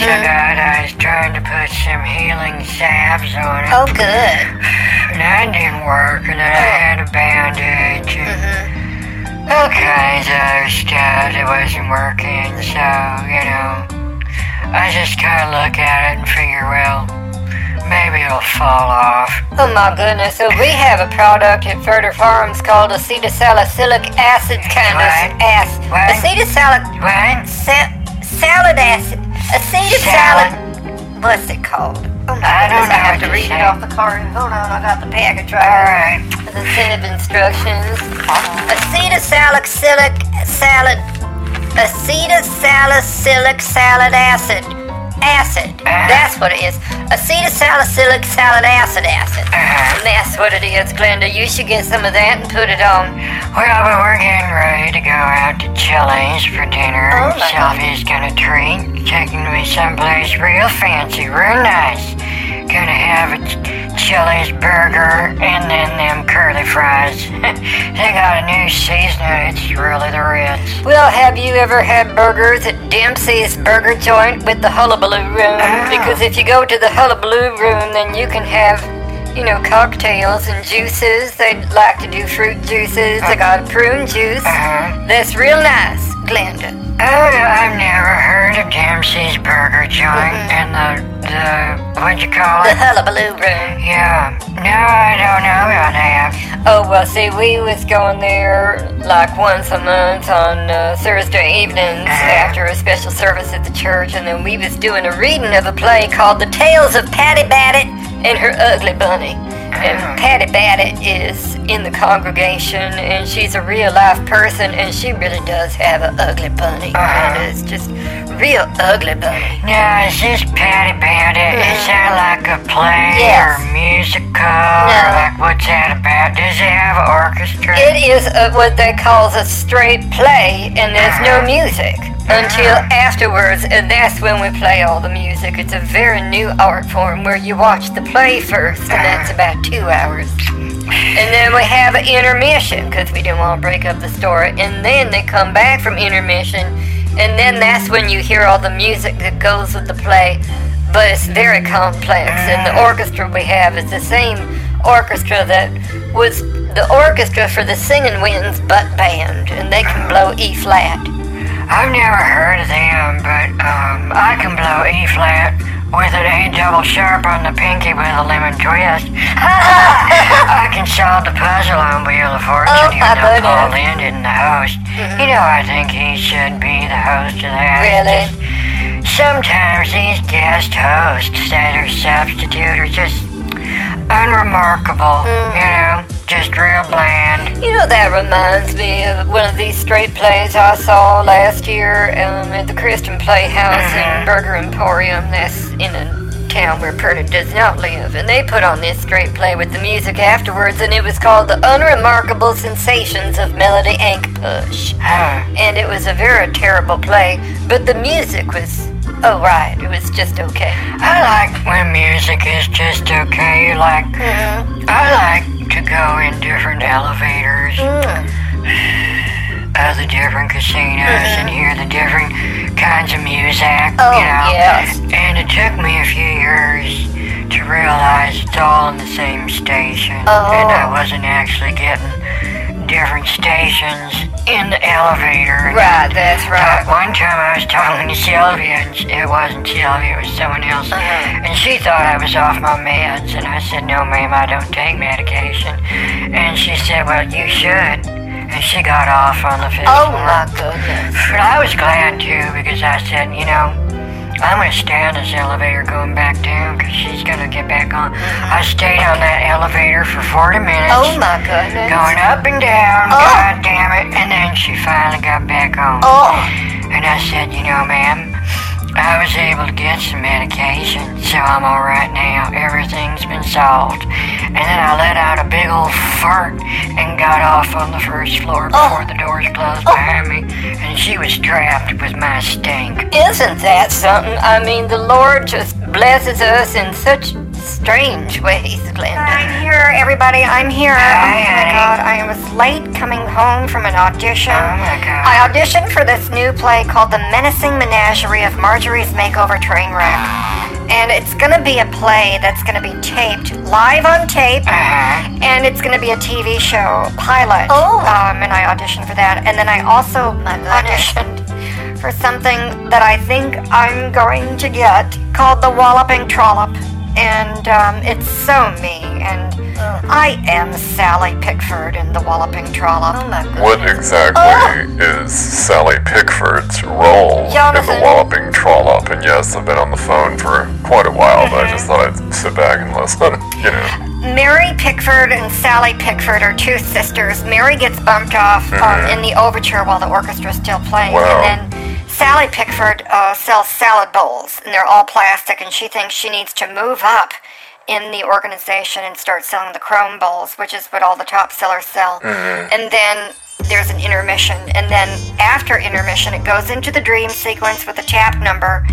got, I was trying to put some healing salves on it. Oh, good. And that didn't work, and then I had a bandage. And Mm-hmm. all kinds of other stuff that wasn't working, so, you know. I just kind of look at it and figure, well, maybe it'll fall off. Oh my goodness. So we have a product at Further Farms called acetylsalicylic acid kind What? of acid. What? Acetylsalic What? sa- salad acid. Acetyl What's it called? Oh my I don't goodness, I have to read it off the card. Hold on, I got the package right All here. The set of instructions. Acetylsalicylic salad. Acetylsalicylic salad acid. Acid. Uh-huh. That's what it is. Acetylsalicylic salad acid acid. Uh-huh. That's what it is, Glenda. You should get some of that and put it on. Well, but we're getting ready to go out to Chili's for dinner. Oh, Sylvia's gonna treat, taking me someplace real fancy, real nice. Gonna have a Chili's burger and then them curly fries. they got a new seasoning. It's really the Ritz. Well, have you ever had burgers at Dempsey's Burger Joint with the Hullabaloo Room? Oh. Because if you go to the Hullabaloo Room, then you can have, you know, cocktails and juices. They like to do fruit juices. They got prune juice. Uh-huh. That's real nice, Glenda. Oh, I've never heard of Dempsey's Burger Joint and the, the, what'd you call it? The? Hullabaloo Room. Yeah. No, I don't know about that. Oh, well, see, we was going there like once a month on uh, Thursday evenings after a special service at the church, and then we was doing a reading of a play called The Tales of Patty Babbitt and Her Ugly Bunny. And Patty Babbitt is in the congregation, and she's a real life person, and she really does have an ugly bunny. Uh-huh. And it's just real ugly bunny. Now, is this Patty Bandit? Is that like a play Yes. or musical? Or No. like, what's that about? Does it have an orchestra? It is a, what they call a straight play, and there's no music until afterwards, and that's when we play all the music. It's a very new art form where you watch the play first, and that's about two hours. And then we have an intermission because we didn't want to break up the story, and then they come back from intermission, and then that's when you hear all the music that goes with the play. But it's very complex, and the orchestra we have is the same orchestra that was the orchestra for the Singing Winds Butt Band, and they can blow E flat. I've never heard of them, but um, I can blow E flat with an A double sharp on the pinky with a lemon twist. I can solve the puzzle on Wheel of Fortune, Oh, even though Paul isn't the host. You know, I think he should be the host of that. Really? Sometimes these guest hosts that are substitute are just unremarkable, you know, just real bland. You know, that reminds me of one of these straight plays I saw last year um, at the Christian Playhouse in mm-hmm. Burger Emporium. That's in a town where Perna does not live. And they put on this straight play with the music afterwards, and it was called The Unremarkable Sensations of Melody Ink Push. Ah. And it was a very terrible play, but the music was, oh, right, it was just okay. I like when music is just okay. Like, mm-hmm. I like to go in different elevators mm. of the different casinos and hear the different kinds of music, Oh, you know. yes. And it took me a few years to realize it's all in the same station. Oh. And I wasn't actually getting different stations in the elevator. Right, that's Uh, right. one time I was talking to Sylvia, and it wasn't Sylvia, it was someone else. Uh-huh. And she thought I was off my meds, and I said, No, ma'am, I don't take medication. And she said, Well, you should. And she got off on the fifth Oh, floor. my goodness. But I was glad too, because I said, You know, I'm gonna stay on this elevator going back down, because she's gonna get back on. I stayed on that elevator for 40 minutes. Oh, my goodness. Going up and down, Oh. god damn it. And then she finally got back on. Oh. And I said, you know, ma'am, I was able to get some medication, so I'm alright now. Everything's been solved. And then I let out a big old fart and got off on the first floor oh. before the doors closed oh. behind me. And she was trapped with my stink. Isn't that something? I mean, the Lord just blesses us in such strange ways, Glenda. I'm here, everybody. I'm here. Hi, oh my honey. god, I was late coming home from an audition. Oh my god. I auditioned for this new play called The Menacing Menagerie of Marjorie's Makeover Trainwreck. And it's gonna be a play that's gonna be taped live on tape. Uh-huh. And it's gonna be a TV show pilot. Oh. Um, and I auditioned for that. And then I also My auditioned for something that I think I'm going to get called the Walloping Trollop. And um, it's so me. And I am Sally Pickford in the Walloping Trollop. Oh. What exactly is Sally Pickford's role in the Walloping Trollop? And yes, I've been on the phone for quite a while, but I just thought I'd sit back and listen. You know, Mary Pickford and Sally Pickford are two sisters. Mary gets bumped off um, in the overture while the orchestra's still playing. Wow. And then Sally Pickford uh, sells salad bowls, and they're all plastic, and she thinks she needs to move up in the organization and start selling the chrome bowls, which is what all the top sellers sell. And then there's an intermission, and then after intermission, it goes into the dream sequence with a tap number,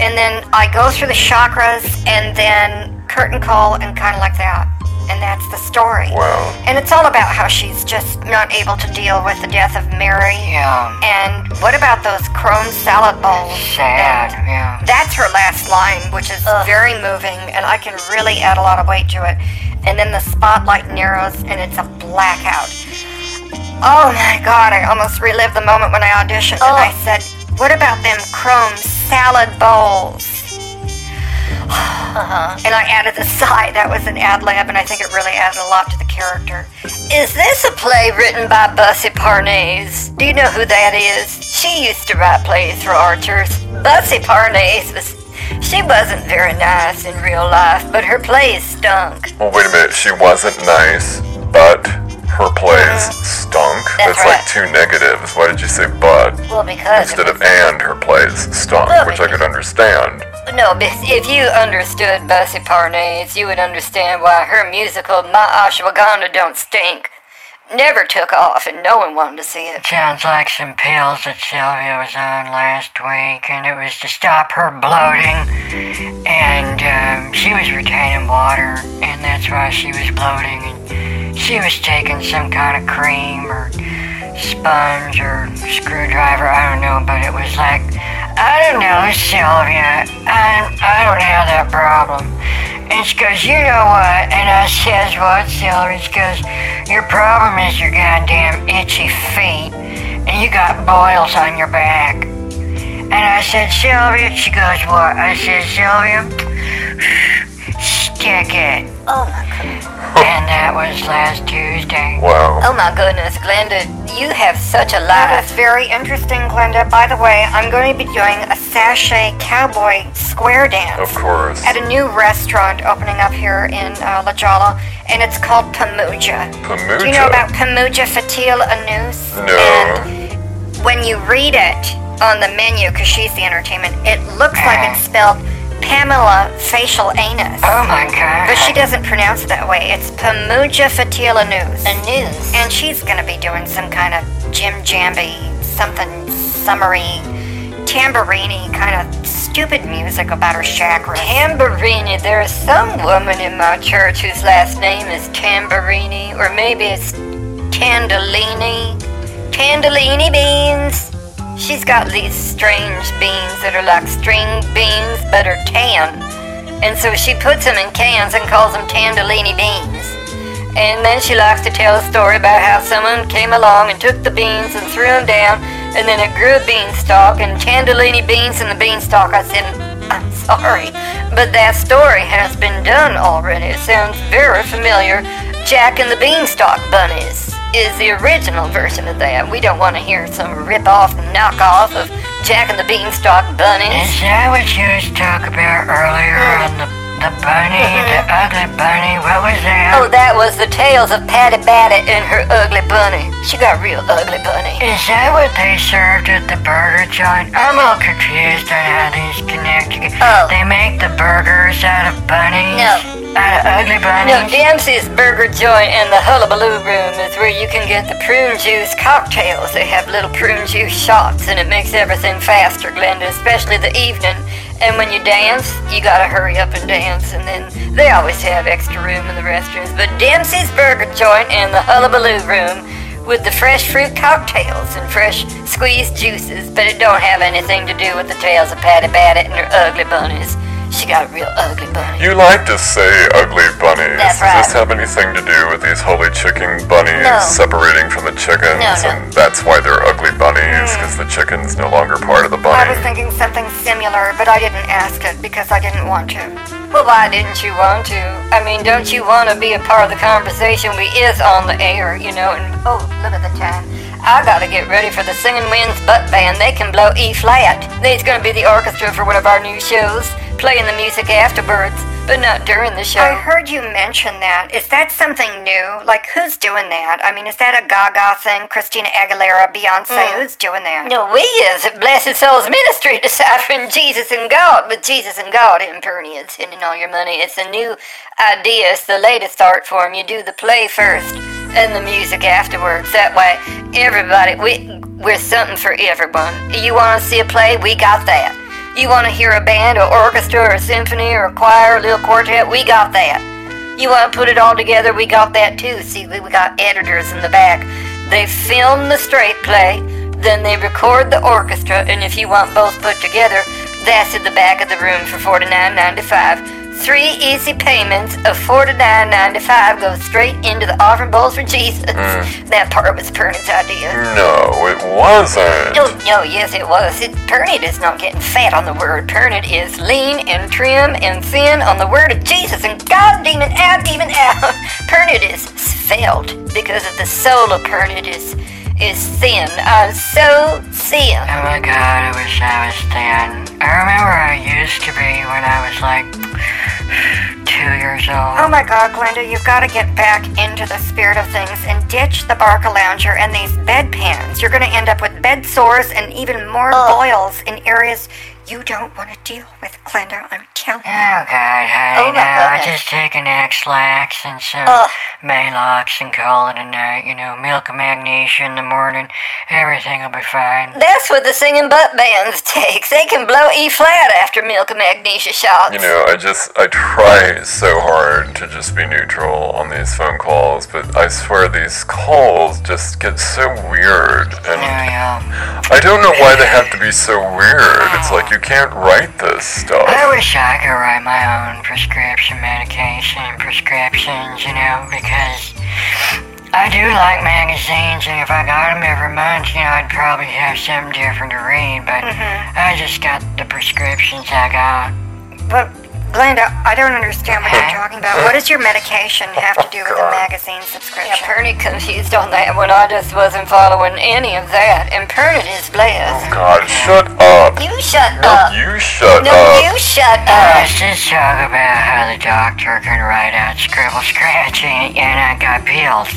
and then I go through the chakras, and then curtain call, and kind of like that. And that's the story. wow. And it's all about how she's just not able to deal with the death of Mary. Yeah. And what about those chrome salad bowls? Sad, And yeah. That's her last line, which is Ugh. very moving, and I can really add a lot of weight to it. And then the spotlight narrows, and it's a blackout. Oh my god, I almost relived the moment when I auditioned, and I said, What about them chrome salad bowls? Uh-huh. And I added the sigh. That was an ad lib, and I think it really added a lot to the character. Is this a play written by Bussy Parnasse? Do you know who that is? She used to write plays for Archers. Bussy Parnasse was. She wasn't very nice in real life, but her plays stunk. Well, wait a minute. She wasn't nice, but her plays stunk. That's That's like two negatives. Why did you say but Well, because. instead of was- and? Her plays stunk, Well, which I could understand. No, but if you understood Bessie Parnasse, you would understand why her musical My Ashwagandha Don't Stink never took off and no one wanted to see it. Sounds like some pills that Sylvia was on last week, and it was to stop her bloating. And um, she was retaining water, and that's why she was bloating. And she was taking some kind of cream or sponge or screwdriver, I don't know, but it was like, I don't know, Sylvia, I, I don't have that problem. And she goes, you know what? And I says, what, Sylvia? She goes, your problem is your goddamn itchy feet, and you got boils on your back. And I said, Sylvia, she goes, what? I said, Sylvia, stick it. Oh my goodness. And that was last Tuesday. Wow. Oh my goodness, Glenda, you have such a That is life. very interesting, Glenda. By the way, I'm going to be doing a sachet cowboy square dance. Of course. at a new restaurant opening up here in uh, La Jolla, and it's called Pamuja. Pamuja. Do you know about Pamuja Fatil Anus? No. And when you read it on the menu, because she's the entertainment, it looks like it's spelled Pamela Facial Anus. Oh my god. But she doesn't pronounce it that way. It's Pamuja Fatila Anus. A news. And she's gonna be doing some kind of Jim Jamby, something summery, tambourine kind of stupid music about her chakras. Tamborini. There's some woman in my church whose last name is Tamborini, or maybe it's Tandalini. Tandalini beans. She's got these strange beans that are like string beans but are tan. And so she puts them in cans and calls them Tandalini beans. And then she likes to tell a story about how someone came along and took the beans and threw them down, and then it grew a beanstalk and Tandalini beans in the beanstalk. I said, I'm sorry, but that story has been done already. It sounds very familiar. Jack and the Beanstalk Bunnies is the original version of that. We don't want to hear some rip-off knockoff of Jack and the Beanstalk Bunnies. Is that what you was talking about earlier hmm. on the, the bunny, the uh-huh. ugly bunny? What was that? Oh, that was the tales of Patty Batty and her ugly bunny. She got real ugly bunny. Is that what they served at the burger joint? I'm all confused on how these connect. Oh. They make the burgers out of bunnies? No. Out of ugly bunnies? No. Dempsey's Burger Joint and the Hullabaloo Room is where you can get the prune juice cocktails. They have little prune juice shots, and it makes everything faster, Glenda, especially the evening And when you dance, you gotta hurry up and dance. And then they always have extra room in the restrooms. But Dempsey's Burger Joint and the Hullabaloo Room with the fresh fruit cocktails and fresh squeezed juices, but it don't have anything to do with the tales of Patty Badditt and her ugly bunnies. She got a real ugly bunny. You like to say ugly bunnies. That's Does this right. have anything to do with these holy chicken bunnies No. separating from the chickens? No, no. And that's why they're ugly bunnies, hmm. because the chicken's no longer part of the bunny. I was thinking something similar, but I didn't ask it because I didn't want to. Well, why didn't you want to? I mean, don't you want to be a part of the conversation? We is on the air, you know. And oh, look at the time. I gotta get ready for the Singing Winds Butt Band. They can blow E flat. They's gonna be the orchestra for one of our new shows, playing the music afterwards, but not during the show. I heard you mention that. Is that something new? Like, who's doing that? I mean, is that a Gaga thing? Christina Aguilera, Beyonce? Mm. Who's doing that? No, we is at Blessed Souls Ministry deciphering Jesus and God, but Jesus and God in Perny and sending all your money. It's a new idea. It's the latest art form. You do the play first and the music afterwards. That way, everybody, we we're something for everyone. You want to see a play? We got that. You want to hear a band or orchestra or symphony or a choir, a little quartet? We got that. You want to put it all together? We got that too. See, we got editors in the back. They film the straight play, then they record the orchestra, and if you want both put together, that's at the back of the room for $49.95. Three easy payments of $49.95 go straight into the offering bowls for Jesus. Mm. That part was Pernod's idea. No, it wasn't. Oh, no, yes, it was. It, Pernod is not getting fat on the word. Pernod is lean and trim and thin on the word of Jesus and God, demon out, demon out. Pernod is svelte because of the soul of Pernod is, is thin. I'm so thin. Oh my god, I wish I was thin. I remember I used to be when I was like two years old. Oh my god, Glenda, you've got to get back into the spirit of things and ditch the Barca Lounger and these bedpans. You're going to end up with bed sores and even more oh. boils in areas you don't want to deal with, Glenda. I'm telling you. Oh god, honey, Oh, my no, I goodness. just take an Ex-Lax and some Ugh. Maalox and call it a night. You know, milk of magnesia in the morning. Everything will be fine. That's what the singing butt bands takes. They can blow E flat after milk and magnesia shots. You know, I just, I try so hard to just be neutral on these phone calls, but I swear these calls just get so weird. Oh And yeah. I don't know why they have to be so weird. It's like you can't write this stuff. I wish I could write my own prescription medication prescriptions, you know, because I do like magazines, and if I got them every month, you know, I'd probably have something different to read, but mm-hmm. I just got the prescriptions I got. But, Glenda, I don't understand what you're talking about. What does your medication oh have to do with a magazine subscription? Yeah, subscription? Pernod confused on that one. I just wasn't following any of that. And Pernod is blessed. Oh God, shut up. You shut No, up. you shut up. No, up. you shut up. Ah. Let's just talk about how the doctor can write out scribble scratch and, and I got pills.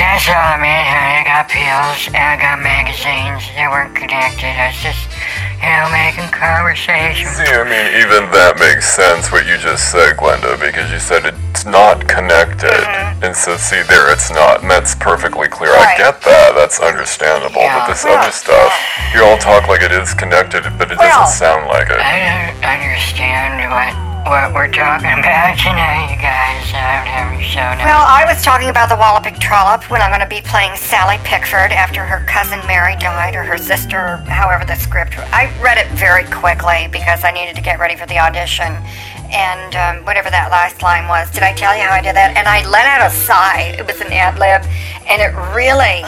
That's all I honey. I got pills I got magazines. They weren't connected. I was just, you know, making conversation. See, I mean, even that makes sense what you just said, Glenda, because you said it's not connected. Mm-hmm. And so, see, there it's not, and that's perfectly clear. I get that, that's understandable. Yeah. But this Well, other stuff, you all talk like it is connected, but it Well- doesn't sound like it. I don't understand what what we're talking about tonight, you guys. Having so now. Well, I was talking about the Walloping Trollop when I'm going to be playing Sally Pickford after her cousin Mary died, or her sister, or however the script. I read it very quickly because I needed to get ready for the audition. And um, whatever that last line was, did I tell you how I did that? And I let out a sigh. It was an ad lib, and it really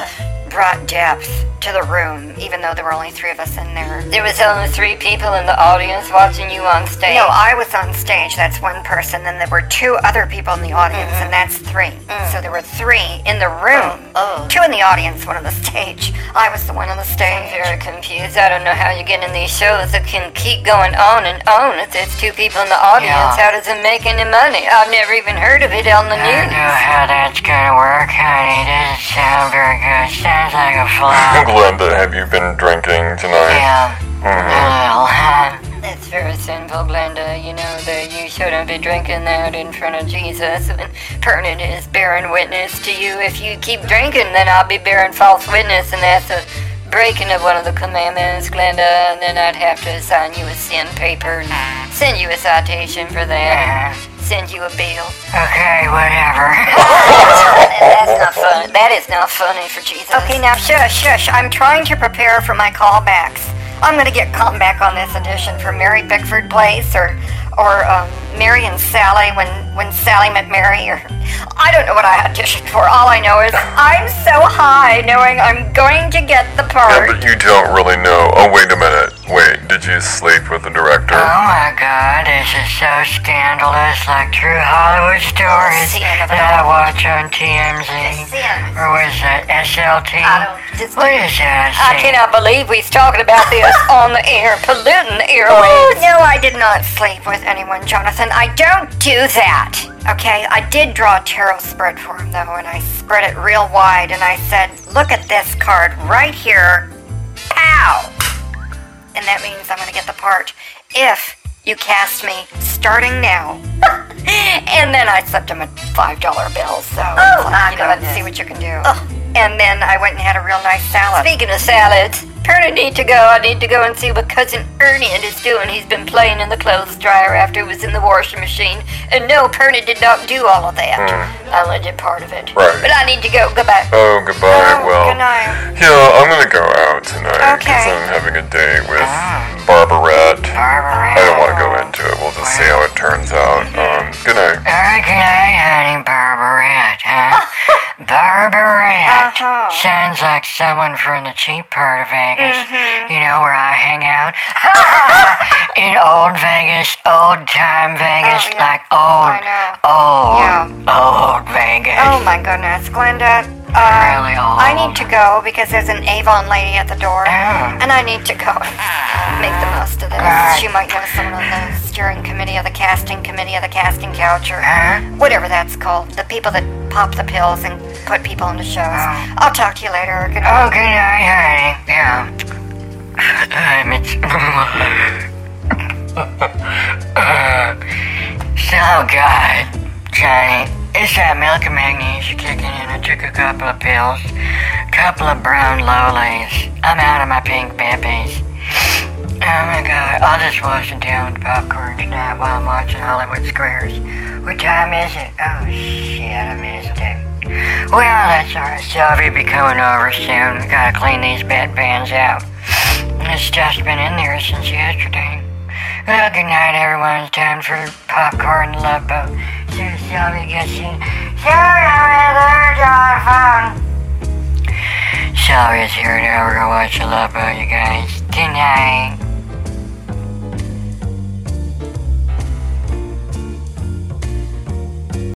brought depth to the room, even though there were only three of us in there. There was only three people in the audience watching you on stage. No, I was on stage. That's one person. Then there were two other people in the audience, mm-hmm. and that's 3 mm. So there were three in the room. Oh, oh. Two in the audience, one on the stage. I was the one on the stage. I'm very confused. I don't know how you get in these shows that can keep going on and on. If there's two people in the audience, Yeah. how does it make any money? I've never even heard of it on the news. I don't know how that's gonna work, honey. It doesn't sound very good. Sounds like a flop. Glenda, have you been drinking tonight? yeah. Mm-hmm. Well, It's very sinful, Glenda. You know that you shouldn't be drinking that in front of Jesus. And Pernod is bearing witness to you. If you keep drinking, then I'll be bearing false witness, and that's a breaking of one of the commandments, Glenda, and then I'd have to assign you a sin paper and send you a citation for that. Yeah. Send you a bill. Okay, whatever. That's not fun. That is not funny for Jesus. Okay, now shush, shush. I'm trying to prepare for my callbacks. I'm gonna get callback on this edition for Mary Bickford Place or or um, Mary and Sally when when Sally met Mary or I don't know what I auditioned for. All I know is I'm so high knowing I'm going to get the part. Yeah, part. but you don't really know. Oh, wait a minute. Wait, did you sleep with the director? Oh my god, this is so scandalous, like true Hollywood stories sin of that I watch on TMZ. Or was that SLT? I what is that? I say? cannot believe we's talking about this on the air, polluting the Oh, airwaves. no, I did not sleep with anyone, Jonathan. I don't do that. Okay, I did draw a tarot spread for him, though, and I spread it real wide, and I said, look at this card right here. Pow! And that means I'm gonna get the part if you cast me starting now. and then I slipped him a $5 bill, so Oh, my you know, let's see what you can do. And then I went and had a real nice salad. Speaking of salads, Perna need to go. I need to go and see what cousin Ernie is doing. He's been playing in the clothes dryer after it was in the washing machine. And no, Perna did not do all of that. Mm. I only did part of it. Right. But I need to go. Goodbye. Oh, goodbye. Oh, well, good night. yeah, I'm gonna go out tonight because Okay. I'm having a date with turns out. Um, good night. Okay, honey, Barbarette, huh? Barbarette. Uh-huh. Sounds like someone from the cheap part of Vegas. You know where I hang out? In old Vegas, old time Vegas, Oh, yeah. like old, I know. old, Yeah. old Vegas. Oh my goodness, Glenda. Um, Really old. I need to go because there's an Avon lady at the door, Oh. and I need to go and make the most of this. She might know someone on the steering committee of the casting committee of the casting couch or Huh? whatever that's called. The people that pop the pills and put people into shows. Oh. I'll talk to you later. Good Oh, night. good night, honey. Yeah. Um, it's. so, God, Johnny, it's that milk and magnesia kicking in. I took a couple of pills, couple of brown lolies. I'm out of my pink peppies. Oh my God, I'll just wash it down with popcorn tonight while I'm watching Hollywood Squares. What time is it? Oh shit, I missed it. Well, that's alright. Sylvia be coming over soon. We gotta clean these bedpans out. It's just been in there since yesterday. Well, good night, everyone. It's time for popcorn love boat. Gets in. Sylvia, I'm there, telephone. Sylvia's here now. We're gonna watch the love boat, you guys. Good night.